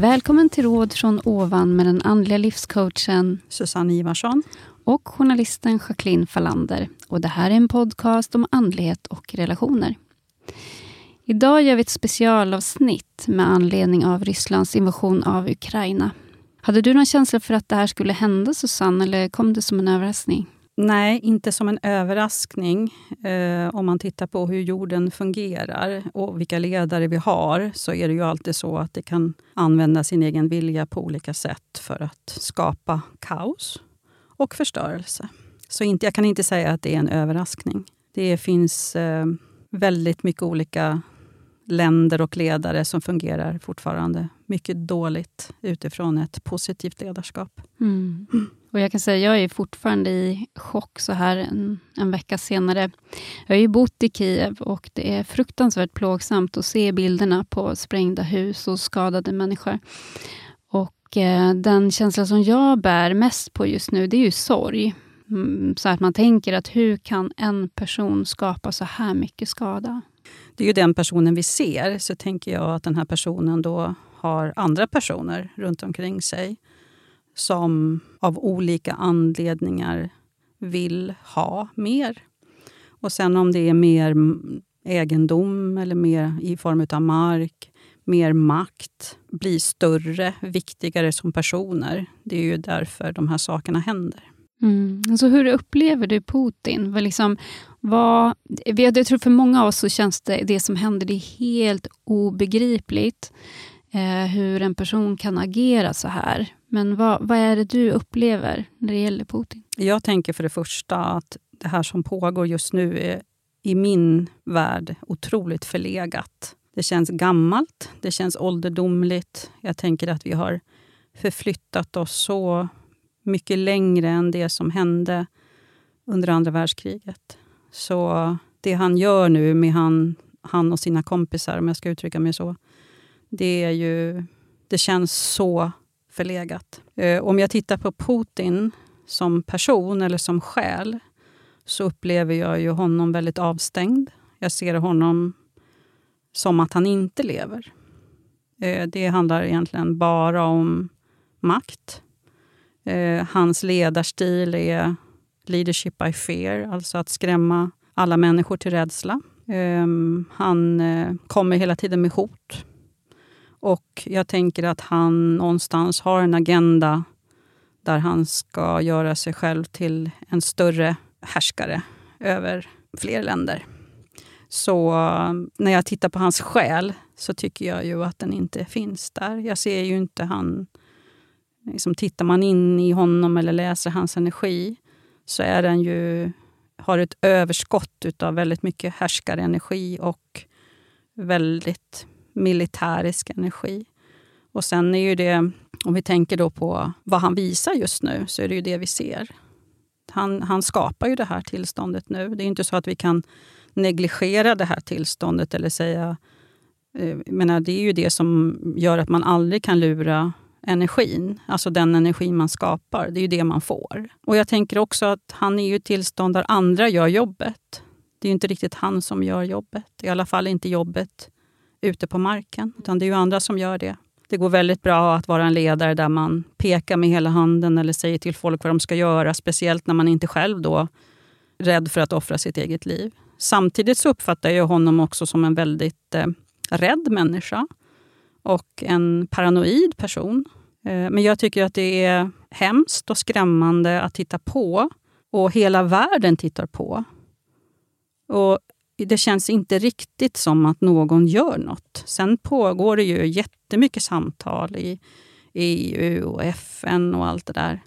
Välkommen till Råd från ovan med den andliga livscoachen Susanne Ivarsson och journalisten Jacqueline Fallander. Och det här är en podcast om andlighet och relationer. Idag gör vi ett specialavsnitt med anledning av Rysslands invasion av Ukraina. Hade du någon känsla för att det här skulle hända, Susanne, eller kom det som en överraskning? Nej, inte som en överraskning. Eh, om man tittar på hur jorden fungerar och vilka ledare vi har så är det ju alltid så att det kan använda sin egen vilja på olika sätt för att skapa kaos och förstörelse. Så inte, jag kan inte säga att det är en överraskning. Det finns eh, väldigt mycket olika länder och ledare som fungerar fortfarande mycket dåligt utifrån ett positivt ledarskap. Mm. Och jag kan säga jag är fortfarande i chock så här en, en vecka senare. Jag har ju bott i Kiev och det är fruktansvärt plågsamt att se bilderna på sprängda hus och skadade människor. Och eh, Den känsla som jag bär mest på just nu, det är ju sorg. Mm, så att man tänker att hur kan en person skapa så här mycket skada? Det är ju den personen vi ser, så tänker jag att den här personen då har andra personer runt omkring sig som av olika anledningar vill ha mer. Och sen om det är mer egendom eller mer i form av mark, mer makt, blir större, viktigare som personer. Det är ju därför de här sakerna händer. Mm. Alltså hur upplever du Putin? Vad liksom, vad, jag tror för många av oss så känns det, det som händer det är helt obegripligt. Eh, hur en person kan agera så här. Men vad, vad är det du upplever när det gäller Putin? Jag tänker för det första att det här som pågår just nu är i min värld otroligt förlegat. Det känns gammalt, det känns ålderdomligt. Jag tänker att vi har förflyttat oss så mycket längre än det som hände under andra världskriget. Så det han gör nu med han, han och sina kompisar, om jag ska uttrycka mig så, det är ju... Det känns så förlegat. Eh, om jag tittar på Putin som person eller som själ så upplever jag ju honom väldigt avstängd. Jag ser honom som att han inte lever. Eh, det handlar egentligen bara om makt. Eh, hans ledarstil är leadership by fear, alltså att skrämma alla människor till rädsla. Ehm, han eh, kommer hela tiden med hot och jag tänker att han någonstans har en agenda där han ska göra sig själv till en större härskare över fler länder. Så eh, när jag tittar på hans själ så tycker jag ju att den inte finns där. Jag ser ju inte han... Liksom tittar man in i honom eller läser hans energi så är den ju, har ett överskott av väldigt mycket härskarenergi och väldigt militärisk energi. Och sen är ju det, om vi tänker då på vad han visar just nu, så är det ju det vi ser. Han, han skapar ju det här tillståndet nu. Det är inte så att vi kan negligera det här tillståndet eller säga... Eh, menar, det är ju det som gör att man aldrig kan lura energin. Alltså den energin man skapar. Det är ju det man får. Och jag tänker också att han är ju ett tillstånd där andra gör jobbet. Det är ju inte riktigt han som gör jobbet. I alla fall inte jobbet ute på marken. Utan det är ju andra som gör det. Det går väldigt bra att vara en ledare där man pekar med hela handen eller säger till folk vad de ska göra. Speciellt när man inte själv då är rädd för att offra sitt eget liv. Samtidigt så uppfattar jag honom också som en väldigt eh, rädd människa och en paranoid person. Eh, men jag tycker att det är hemskt och skrämmande att titta på. Och hela världen tittar på. Och det känns inte riktigt som att någon gör något. Sen pågår det ju jättemycket samtal i EU och FN och allt det där.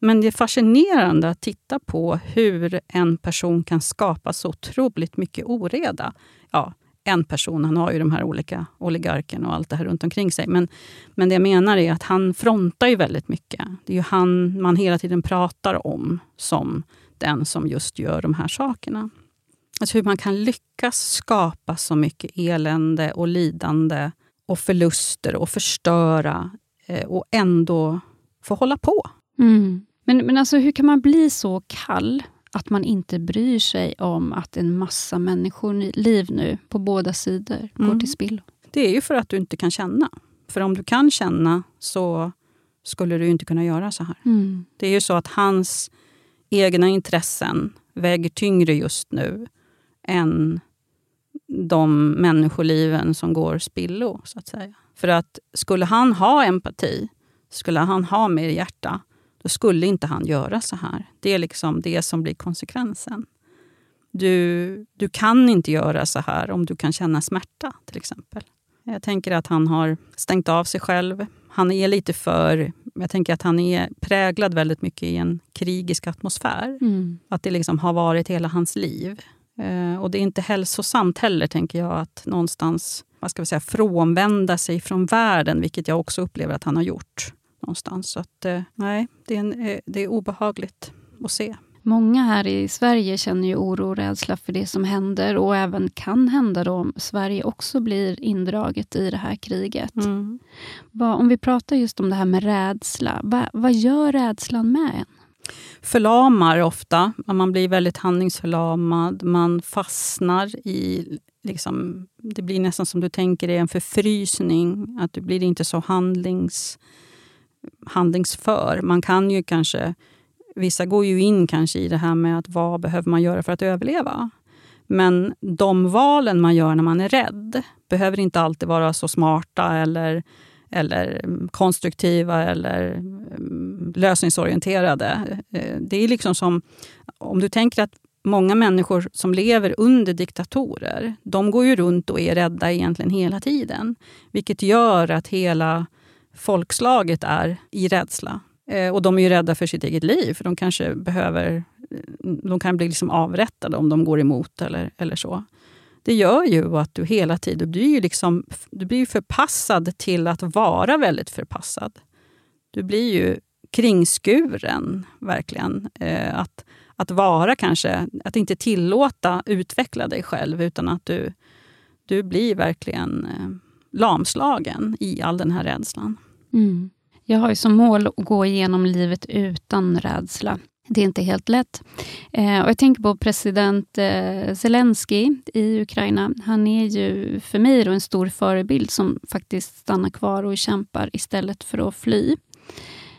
Men det är fascinerande att titta på hur en person kan skapa så otroligt mycket oreda. Ja, en person, han har ju de här olika oligarkerna och allt det här runt omkring sig. Men, men det jag menar är att han frontar ju väldigt mycket. Det är ju han man hela tiden pratar om som den som just gör de här sakerna. Alltså hur man kan lyckas skapa så mycket elände och lidande och förluster och förstöra eh, och ändå få hålla på. Mm. Men, men alltså, hur kan man bli så kall att man inte bryr sig om att en massa människor liv nu på båda sidor går mm. till spillo? Det är ju för att du inte kan känna. För om du kan känna så skulle du inte kunna göra så här. Mm. Det är ju så att hans egna intressen väger tyngre just nu än de människoliven som går spillo. så att säga. För att skulle han ha empati, skulle han ha mer hjärta, då skulle inte han göra så här. Det är liksom det som blir konsekvensen. Du, du kan inte göra så här om du kan känna smärta, till exempel. Jag tänker att han har stängt av sig själv. Han är lite för... Jag tänker att han är präglad väldigt mycket i en krigisk atmosfär. Mm. Att det liksom har varit hela hans liv. Eh, och det är inte hälsosamt heller, tänker jag, att någonstans vad ska vi säga, frånvända sig från världen, vilket jag också upplever att han har gjort. Någonstans. Så att, eh, nej, det är, en, eh, det är obehagligt att se. Många här i Sverige känner ju oro och rädsla för det som händer och även kan hända då om Sverige också blir indraget i det här kriget. Mm. Vad, om vi pratar just om det här med rädsla, vad, vad gör rädslan med en? Förlamar ofta. Man blir väldigt handlingsförlamad. Man fastnar i... Liksom, det blir nästan som du tänker dig en förfrysning. Att du blir inte så handlings, handlingsför. Man kan ju kanske... Vissa går ju in kanske i det här med att vad behöver man göra för att överleva. Men de valen man gör när man är rädd behöver inte alltid vara så smarta eller, eller mm, konstruktiva eller mm, lösningsorienterade. Eh, det är liksom som om du tänker att många människor som lever under diktatorer, de går ju runt och är rädda egentligen hela tiden. Vilket gör att hela folkslaget är i rädsla. Eh, Och de är ju rädda för sitt eget liv, för de kanske behöver... Eh, de kan bli liksom avrättade om de går emot eller, eller så. Det gör ju att du hela tiden du blir ju liksom, du blir förpassad till att vara väldigt förpassad. Du blir ju kringskuren, verkligen. Eh, att, att vara kanske, att inte tillåta utveckla dig själv, utan att du, du blir verkligen eh, lamslagen i all den här rädslan. Mm. Jag har ju som mål att gå igenom livet utan rädsla. Det är inte helt lätt. Eh, och jag tänker på president eh, Zelensky i Ukraina. Han är ju för mig en stor förebild som faktiskt stannar kvar och kämpar istället för att fly.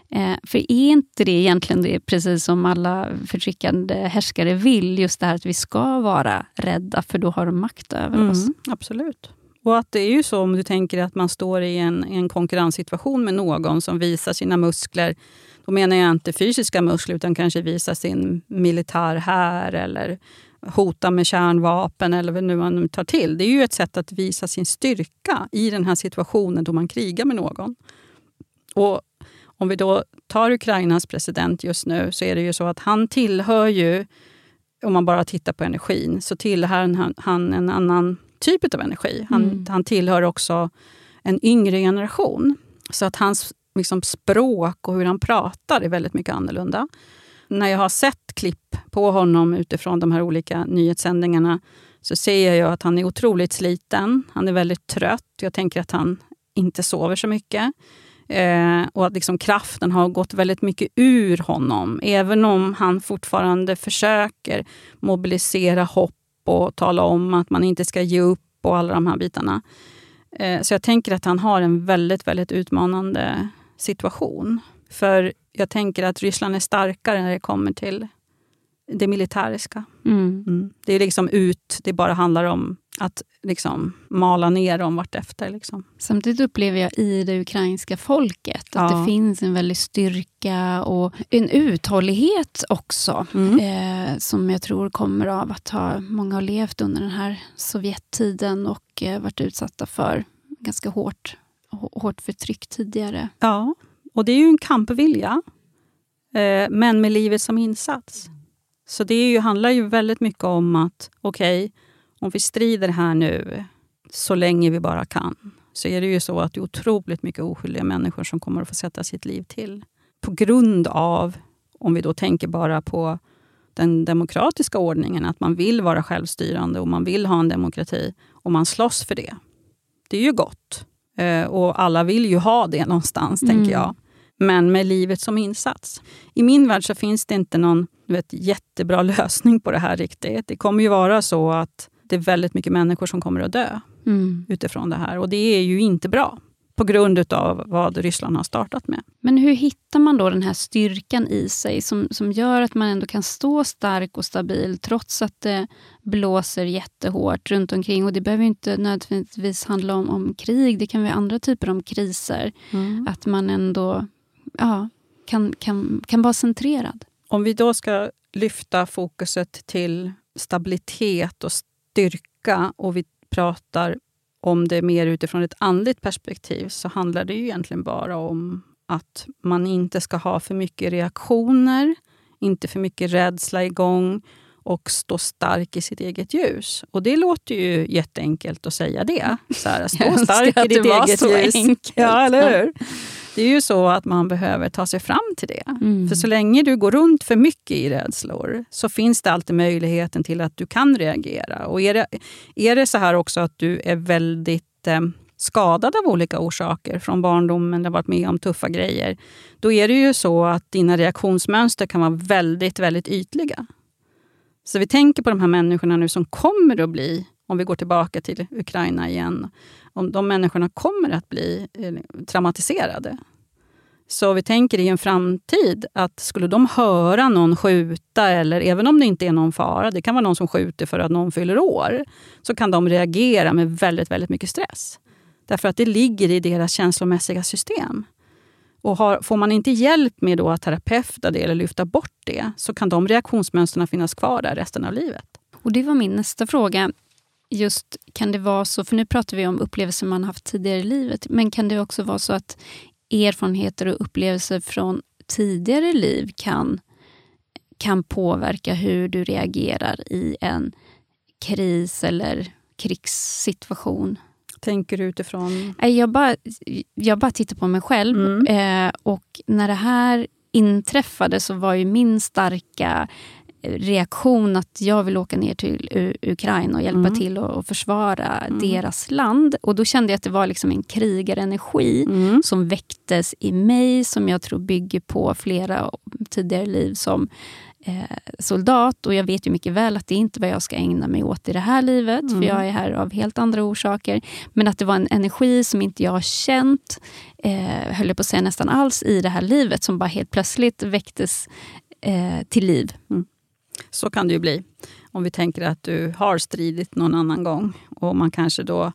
Eh, för är inte det egentligen det precis som alla förtryckande härskare vill? Just det här att vi ska vara rädda, för då har de makt över oss. Mm, absolut. Och att det är ju så om du tänker att man står i en, en konkurrenssituation med någon som visar sina muskler. Då menar jag inte fysiska muskler, utan kanske visar sin militär här eller hota med kärnvapen eller vad nu man tar till. Det är ju ett sätt att visa sin styrka i den här situationen då man krigar med någon. Och om vi då tar Ukrainas president just nu så är det ju så att han tillhör ju, om man bara tittar på energin, så tillhör han, han en annan typ av energi. Han, Mm. han tillhör också en yngre generation. Så att hans liksom, språk och hur han pratar är väldigt mycket annorlunda. När jag har sett klipp på honom utifrån de här olika nyhetssändningarna så ser jag att han är otroligt sliten. Han är väldigt trött. Jag tänker att han inte sover så mycket. Eh, och att liksom kraften har gått väldigt mycket ur honom. Även om han fortfarande försöker mobilisera hopp och tala om att man inte ska ge upp och alla de här bitarna. Eh, så jag tänker att han har en väldigt, väldigt utmanande situation. För jag tänker att Ryssland är starkare när det kommer till det militäriska. Mm. Mm. Det är liksom ut, det bara handlar om att liksom mala ner dem vartefter. Liksom. Samtidigt upplever jag i det ukrainska folket att Ja. det finns en väldig styrka och en uthållighet också. Mm. Eh, som jag tror kommer av att ha, många har levt under den här Sovjettiden och eh, varit utsatta för ganska hårt, hå- hårt förtryck tidigare. Ja, och det är ju en kampvilja, eh, men med livet som insats. Så det ju, handlar ju väldigt mycket om att, okej, om vi strider här nu så länge vi bara kan, så är det ju så att det är otroligt mycket oskyldiga människor som kommer att få sätta sitt liv till. På grund av, om vi då tänker bara på den demokratiska ordningen, att man vill vara självstyrande och man vill ha en demokrati och man slåss för det. Det är ju gott. Eh, och alla vill ju ha det någonstans, Mm. tänker jag. Men med livet som insats. I min värld så finns det inte någon vet, jättebra lösning på det här riktigt. Det kommer ju vara så att det är väldigt mycket människor som kommer att dö Mm. utifrån det här. Och det är ju inte bra. på grund av vad Ryssland har startat med. Men hur hittar man då den här styrkan i sig som, som gör att man ändå kan stå stark och stabil trots att det blåser jättehårt runt omkring? Och Det behöver inte nödvändigtvis handla om, om krig, det kan vara andra typer av kriser. Mm. Att man ändå ja, kan, kan, kan vara centrerad. Om vi då ska lyfta fokuset till stabilitet och styrka och vi pratar om det mer utifrån ett andligt perspektiv så handlar det ju egentligen bara om att man inte ska ha för mycket reaktioner, inte för mycket rädsla igång och stå stark i sitt eget ljus. Och det låter ju jätteenkelt att säga det. Så här, stå stark i ditt eget ljus. Enkelt. Ja, eller hur? Det är ju så att man behöver ta sig fram till det. Mm. För så länge du går runt för mycket i rädslor så finns det alltid möjligheten till att du kan reagera. Och är det, är det så här också att du är väldigt eh, skadad av olika orsaker från barndomen, eller varit med om tuffa grejer, då är det ju så att dina reaktionsmönster kan vara väldigt, väldigt ytliga. Så vi tänker på de här människorna nu som kommer att bli, om vi går tillbaka till Ukraina igen, om de människorna kommer att bli eh, traumatiserade. Så vi tänker i en framtid att skulle de höra någon skjuta, eller även om det inte är någon fara, det kan vara någon som skjuter för att någon fyller år, så kan de reagera med väldigt, väldigt mycket stress. Därför att det ligger i deras känslomässiga system. Och har, får man inte hjälp med då att terapeuta det eller lyfta bort det, så kan de reaktionsmönstren finnas kvar där resten av livet. Och Det var min nästa fråga just kan det vara så, för nu pratar vi om upplevelser man haft tidigare i livet, men kan det också vara så att erfarenheter och upplevelser från tidigare liv kan, kan påverka hur du reagerar i en kris eller krigssituation? Tänker du utifrån? Jag bara, jag bara tittar på mig själv. Mm. Eh, och när det här inträffade så var ju min starka reaktion att jag vill åka ner till Ukraina och hjälpa mm. till och försvara mm. deras land. Och Då kände jag att det var liksom en krigarenergi mm. som väcktes i mig som jag tror bygger på flera tidigare liv som eh, soldat. Och Jag vet ju mycket väl att det inte är vad jag ska ägna mig åt i det här livet, för mm. jag är här av helt andra orsaker. Men att det var en energi som inte jag har känt, eh, höll jag på att säga, nästan alls i det här livet, som bara helt plötsligt väcktes eh, till liv. Mm. Så kan det ju bli. Om vi tänker att du har stridit någon annan gång och man kanske då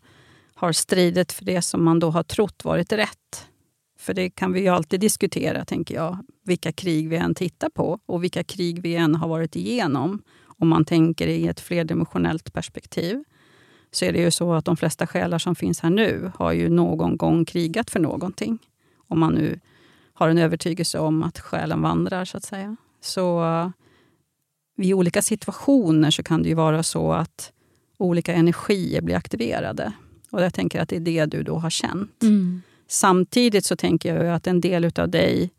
har stridit för det som man då har trott varit rätt. För det kan vi ju alltid diskutera, tänker jag, vilka krig vi än tittar på och vilka krig vi än har varit igenom. Om man tänker i ett flerdimensionellt perspektiv så är det ju så att de flesta själar som finns här nu har ju någon gång krigat för någonting. Om man nu har en övertygelse om att själen vandrar, så att säga. Så eh, vid olika situationer så kan det ju vara så att olika energier blir aktiverade. Och Jag tänker att det är det du då har känt. Mm. Samtidigt så tänker jag att en del av dig,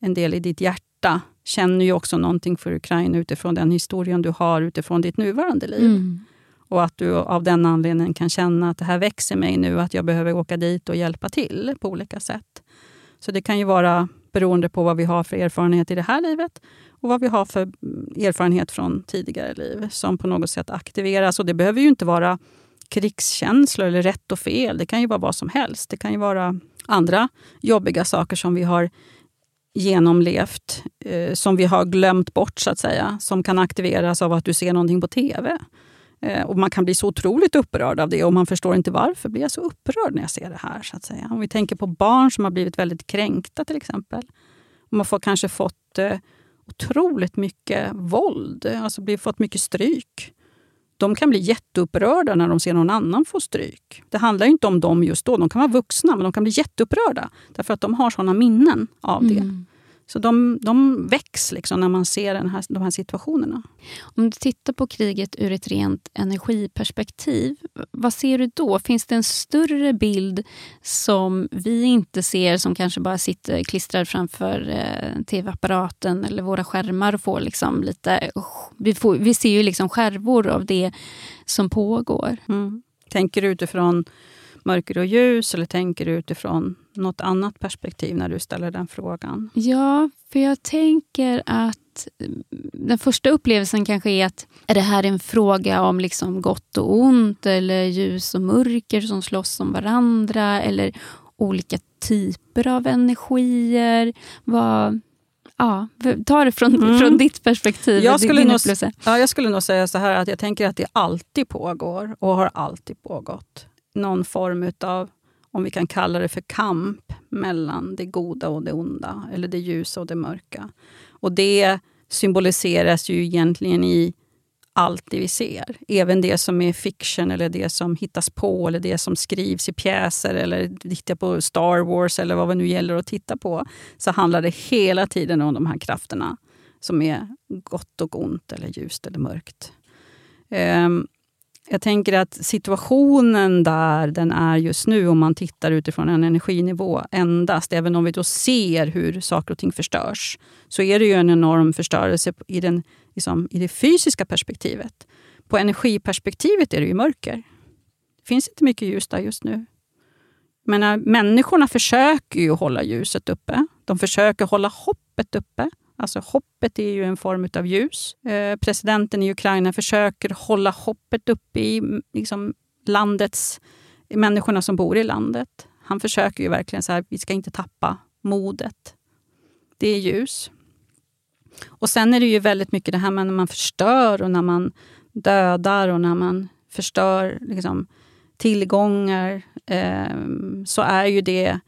en del i ditt hjärta, känner ju också någonting för Ukraina utifrån den historien du har utifrån ditt nuvarande liv. Mm. Och att du av den anledningen kan känna att det här växer mig nu, att jag behöver åka dit och hjälpa till på olika sätt. Så det kan ju vara beroende på vad vi har för erfarenhet i det här livet och vad vi har för erfarenhet från tidigare liv som på något sätt aktiveras. Och Det behöver ju inte vara krigskänslor eller rätt och fel. Det kan ju vara vad som helst. Det kan ju vara andra jobbiga saker som vi har genomlevt, eh, som vi har glömt bort, så att säga. Som kan aktiveras av att du ser någonting på TV. Eh, och Man kan bli så otroligt upprörd av det och man förstår inte varför blir jag så upprörd när jag ser det här. så att säga. Om vi tänker på barn som har blivit väldigt kränkta till exempel. Man har kanske fått eh, otroligt mycket våld, alltså fått mycket stryk. De kan bli jätteupprörda när de ser någon annan få stryk. Det handlar inte om dem just då. De kan vara vuxna, men de kan bli jätteupprörda. Därför att de har såna minnen av det. Mm. Så de, de väcks liksom när man ser den här, de här situationerna. Om du tittar på kriget ur ett rent energiperspektiv, vad ser du då? Finns det en större bild som vi inte ser, som kanske bara sitter klistrad framför eh, tv-apparaten eller våra skärmar och får liksom lite... Vi, får, vi ser ju liksom skärvor av det som pågår. Mm. Tänker du utifrån mörker och ljus eller tänker du utifrån något annat perspektiv när du ställer den frågan? Ja, för jag tänker att mm, den första upplevelsen kanske är att är det här en fråga om liksom gott och ont eller ljus och mörker som slåss om varandra? Eller olika typer av energier? Vad, ja, ta det från, mm. från ditt perspektiv. Jag skulle, nog, ja, jag skulle nog säga så här att jag tänker att det alltid pågår och har alltid pågått någon form av, om vi kan kalla det för kamp mellan det goda och det onda, eller det ljusa och det mörka. Och det symboliseras ju egentligen i allt det vi ser. Även det som är fiction, eller det som hittas på, eller det som skrivs i pjäser, eller tittar på Star Wars, eller vad det nu gäller att titta på, så handlar det hela tiden om de här krafterna som är gott och ont, eller ljust eller mörkt. Um, jag tänker att situationen där den är just nu, om man tittar utifrån en energinivå endast, även om vi då ser hur saker och ting förstörs, så är det ju en enorm förstörelse i, den, liksom, i det fysiska perspektivet. På energiperspektivet är det ju mörker. Det finns inte mycket ljus där just nu. Men äh, människorna försöker ju hålla ljuset uppe. De försöker hålla hoppet uppe. Alltså hoppet är ju en form av ljus. Eh, presidenten i Ukraina försöker hålla hoppet uppe i liksom, landets, människorna som bor i landet. Han försöker ju verkligen så här, vi ska inte tappa modet. Det är ljus. Och sen är det ju väldigt mycket det här med när man förstör och när man dödar och när man förstör liksom, tillgångar. Eh, så är ju det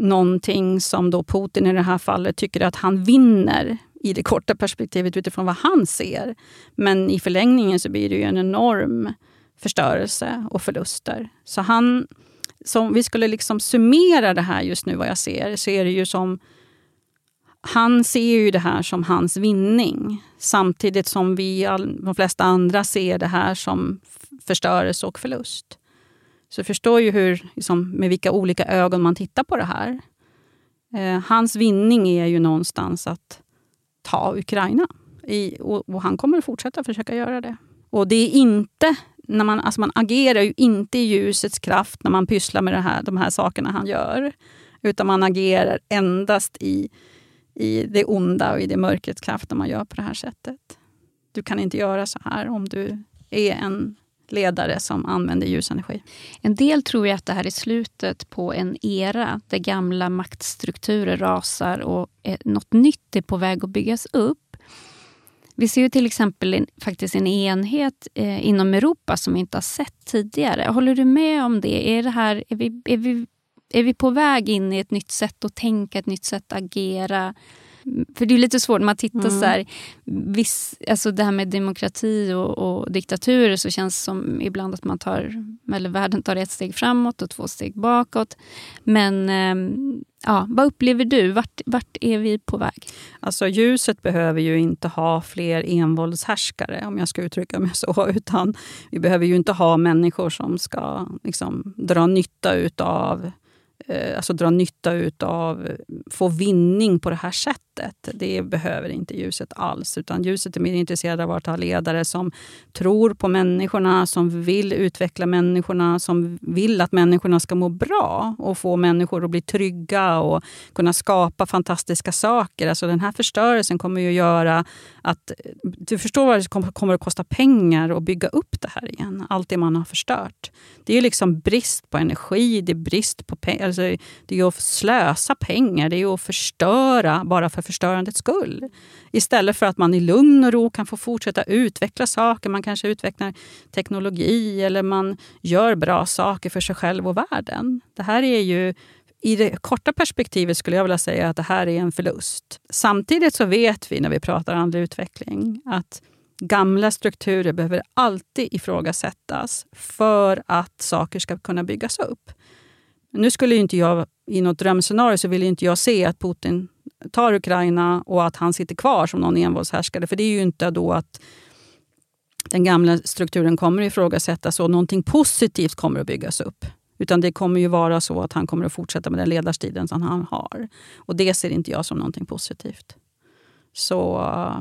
någonting som då Putin i det här fallet tycker att han vinner i det korta perspektivet utifrån vad han ser. Men i förlängningen så blir det ju en enorm förstörelse och förluster. Så han, som vi skulle liksom summera det här just nu, vad jag ser, så är det ju som... Han ser ju det här som hans vinning samtidigt som vi, de flesta andra ser det här som förstörelse och förlust. Så jag förstår ju hur, liksom, med vilka olika ögon man tittar på det här. Eh, hans vinning är ju någonstans att ta Ukraina. I, och, och, han kommer att fortsätta försöka göra det. Och det är inte, när man, alltså man agerar ju inte i ljusets kraft när man pysslar med det här, de här sakerna han gör. Utan man agerar endast i, i det onda och i det mörkrets kraft när man gör på det här sättet. Du kan inte göra så här om du är en ledare som använder ljusenergi. En del tror ju att det här är slutet på en era där gamla maktstrukturer rasar och något nytt är på väg att byggas upp. Vi ser ju till exempel en, faktiskt en enhet eh, inom Europa som vi inte har sett tidigare. Håller du med om det? Är, det här, är, vi, är, vi, är vi på väg in i ett nytt sätt att tänka, ett nytt sätt att agera? För det är lite svårt, när man tittar mm. så här, viss, alltså det här med demokrati och, och diktaturer så känns det som ibland att man tar, eller världen tar ett steg framåt och två steg bakåt. Men eh, ja, vad upplever du? Vart, vart är vi på väg? Alltså ljuset behöver ju inte ha fler envåldshärskare, om jag ska uttrycka mig så. Utan vi behöver ju inte ha människor som ska liksom, dra nytta utav Eh, alltså dra nytta av, få vinning på det här sättet. Det behöver inte ljuset alls. Utan ljuset är mer intresserade av att ha ledare som tror på människorna, som vill utveckla människorna, som vill att människorna ska må bra och få människor att bli trygga och kunna skapa fantastiska saker. Alltså den här förstörelsen kommer ju att göra att... Du förstår vad det kommer att kosta pengar att bygga upp det här igen. Allt det man har förstört. Det är liksom brist på energi, det är brist på pengar. Alltså Alltså, det är att slösa pengar, det är att förstöra bara för förstörandets skull. Istället för att man i lugn och ro kan få fortsätta utveckla saker. Man kanske utvecklar teknologi eller man gör bra saker för sig själv och världen. Det här är ju i det korta perspektivet skulle jag vilja säga att det här är en förlust. Samtidigt så vet vi när vi pratar andlig utveckling att gamla strukturer behöver alltid ifrågasättas för att saker ska kunna byggas upp. Nu skulle inte jag, i något drömscenario, så vill inte jag se att Putin tar Ukraina och att han sitter kvar som någon envåldshärskare. För det är ju inte då att den gamla strukturen kommer ifrågasättas och någonting positivt kommer att byggas upp. Utan det kommer ju vara så att han kommer att fortsätta med den ledarstilen som han har. Och det ser inte jag som någonting positivt. Så eh,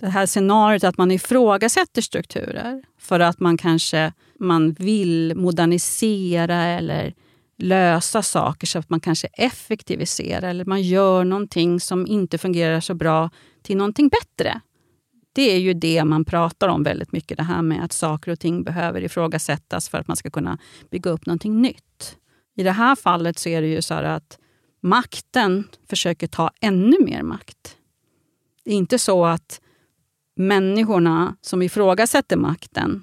det här scenariot att man ifrågasätter strukturer för att man kanske man vill modernisera eller lösa saker så att man kanske effektiviserar eller man gör någonting som inte fungerar så bra till någonting bättre. Det är ju det man pratar om väldigt mycket. Det här med att saker och ting behöver ifrågasättas för att man ska kunna bygga upp någonting nytt. I det här fallet så är det ju så att makten försöker ta ännu mer makt. Det är inte så att människorna som ifrågasätter makten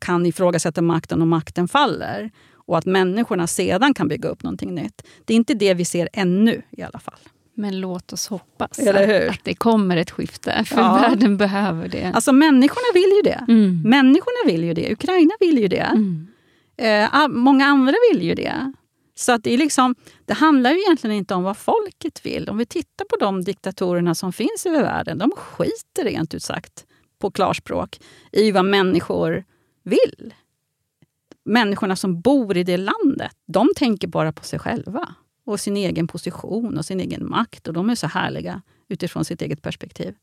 kan ifrågasätta makten och makten faller. Och att människorna sedan kan bygga upp någonting nytt. Det är inte det vi ser ännu i alla fall. Men låt oss hoppas att det kommer ett skifte, för ja. världen behöver det. Alltså människorna vill ju det. Mm. Människorna vill ju det. Ukraina vill ju det. Mm. Eh, många andra vill ju det. Så att det, är liksom, det handlar ju egentligen inte om vad folket vill. Om vi tittar på de diktatorerna som finns över världen, de skiter rent ut sagt, på klarspråk, i vad människor vill. Människorna som bor i det landet, de tänker bara på sig själva och sin egen position och sin egen makt. Och de är så härliga utifrån sitt eget perspektiv.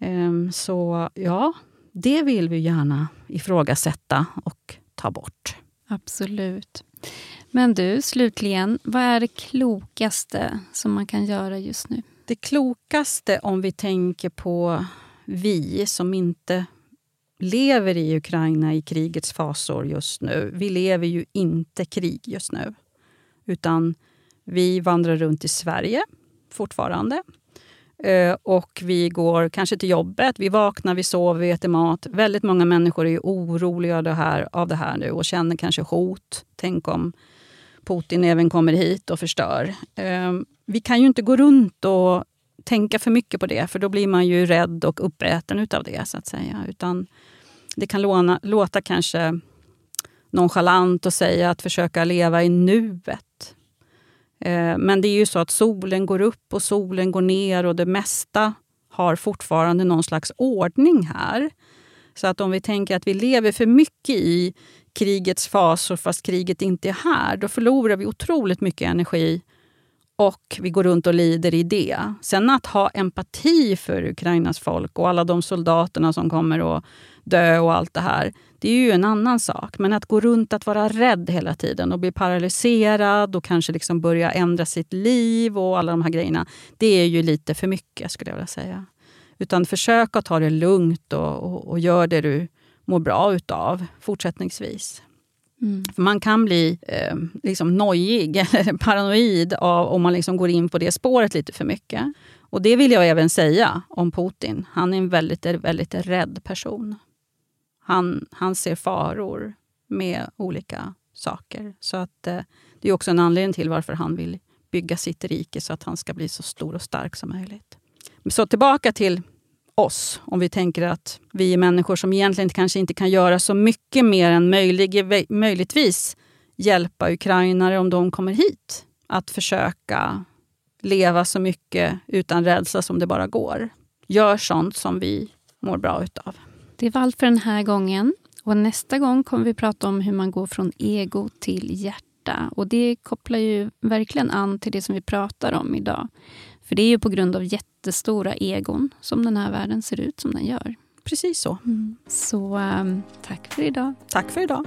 Um, så ja, det vill vi gärna ifrågasätta och ta bort. Absolut. Men du, slutligen, vad är det klokaste som man kan göra just nu? Det klokaste om vi tänker på vi som inte lever i Ukraina i krigets fasor just nu. Vi lever ju inte krig just nu. Utan vi vandrar runt i Sverige fortfarande. Eh, och vi går kanske till jobbet, vi vaknar, vi sover, vi äter mat. Väldigt många människor är oroliga av det, här, av det här nu och känner kanske hot. Tänk om Putin även kommer hit och förstör. Eh, vi kan ju inte gå runt och tänka för mycket på det, för då blir man ju rädd och uppäten utav det. så att säga. Utan det kan låna, låta kanske nonchalant att säga att försöka leva i nuet. Eh, men det är ju så att solen går upp och solen går ner och det mesta har fortfarande någon slags ordning här. Så att om vi tänker att vi lever för mycket i krigets fasor fast kriget inte är här, då förlorar vi otroligt mycket energi och vi går runt och lider i det. Sen att ha empati för Ukrainas folk och alla de soldaterna som kommer och dö och allt det här, det är ju en annan sak. Men att gå runt att vara rädd hela tiden och bli paralyserad och kanske liksom börja ändra sitt liv och alla de här grejerna, det är ju lite för mycket skulle jag vilja säga. Utan försök att ta det lugnt och, och, och gör det du mår bra utav fortsättningsvis. Mm. Man kan bli eh, liksom nojig eller paranoid av, om man liksom går in på det spåret lite för mycket. Och Det vill jag även säga om Putin. Han är en väldigt, väldigt rädd person. Han, han ser faror med olika saker. Så att, eh, Det är också en anledning till varför han vill bygga sitt rike så att han ska bli så stor och stark som möjligt. Så tillbaka till oss. Om vi tänker att vi är människor som egentligen kanske inte kan göra så mycket mer än möjlig, möjligtvis hjälpa ukrainare om de kommer hit. Att försöka leva så mycket utan rädsla som det bara går. Gör sånt som vi mår bra utav. Det var allt för den här gången. Och Nästa gång kommer vi prata om hur man går från ego till hjärta. Och Det kopplar ju verkligen an till det som vi pratar om idag. För det är ju på grund av jättestora egon som den här världen ser ut som den gör. Precis så. Mm. Så um, tack för idag. Tack för idag.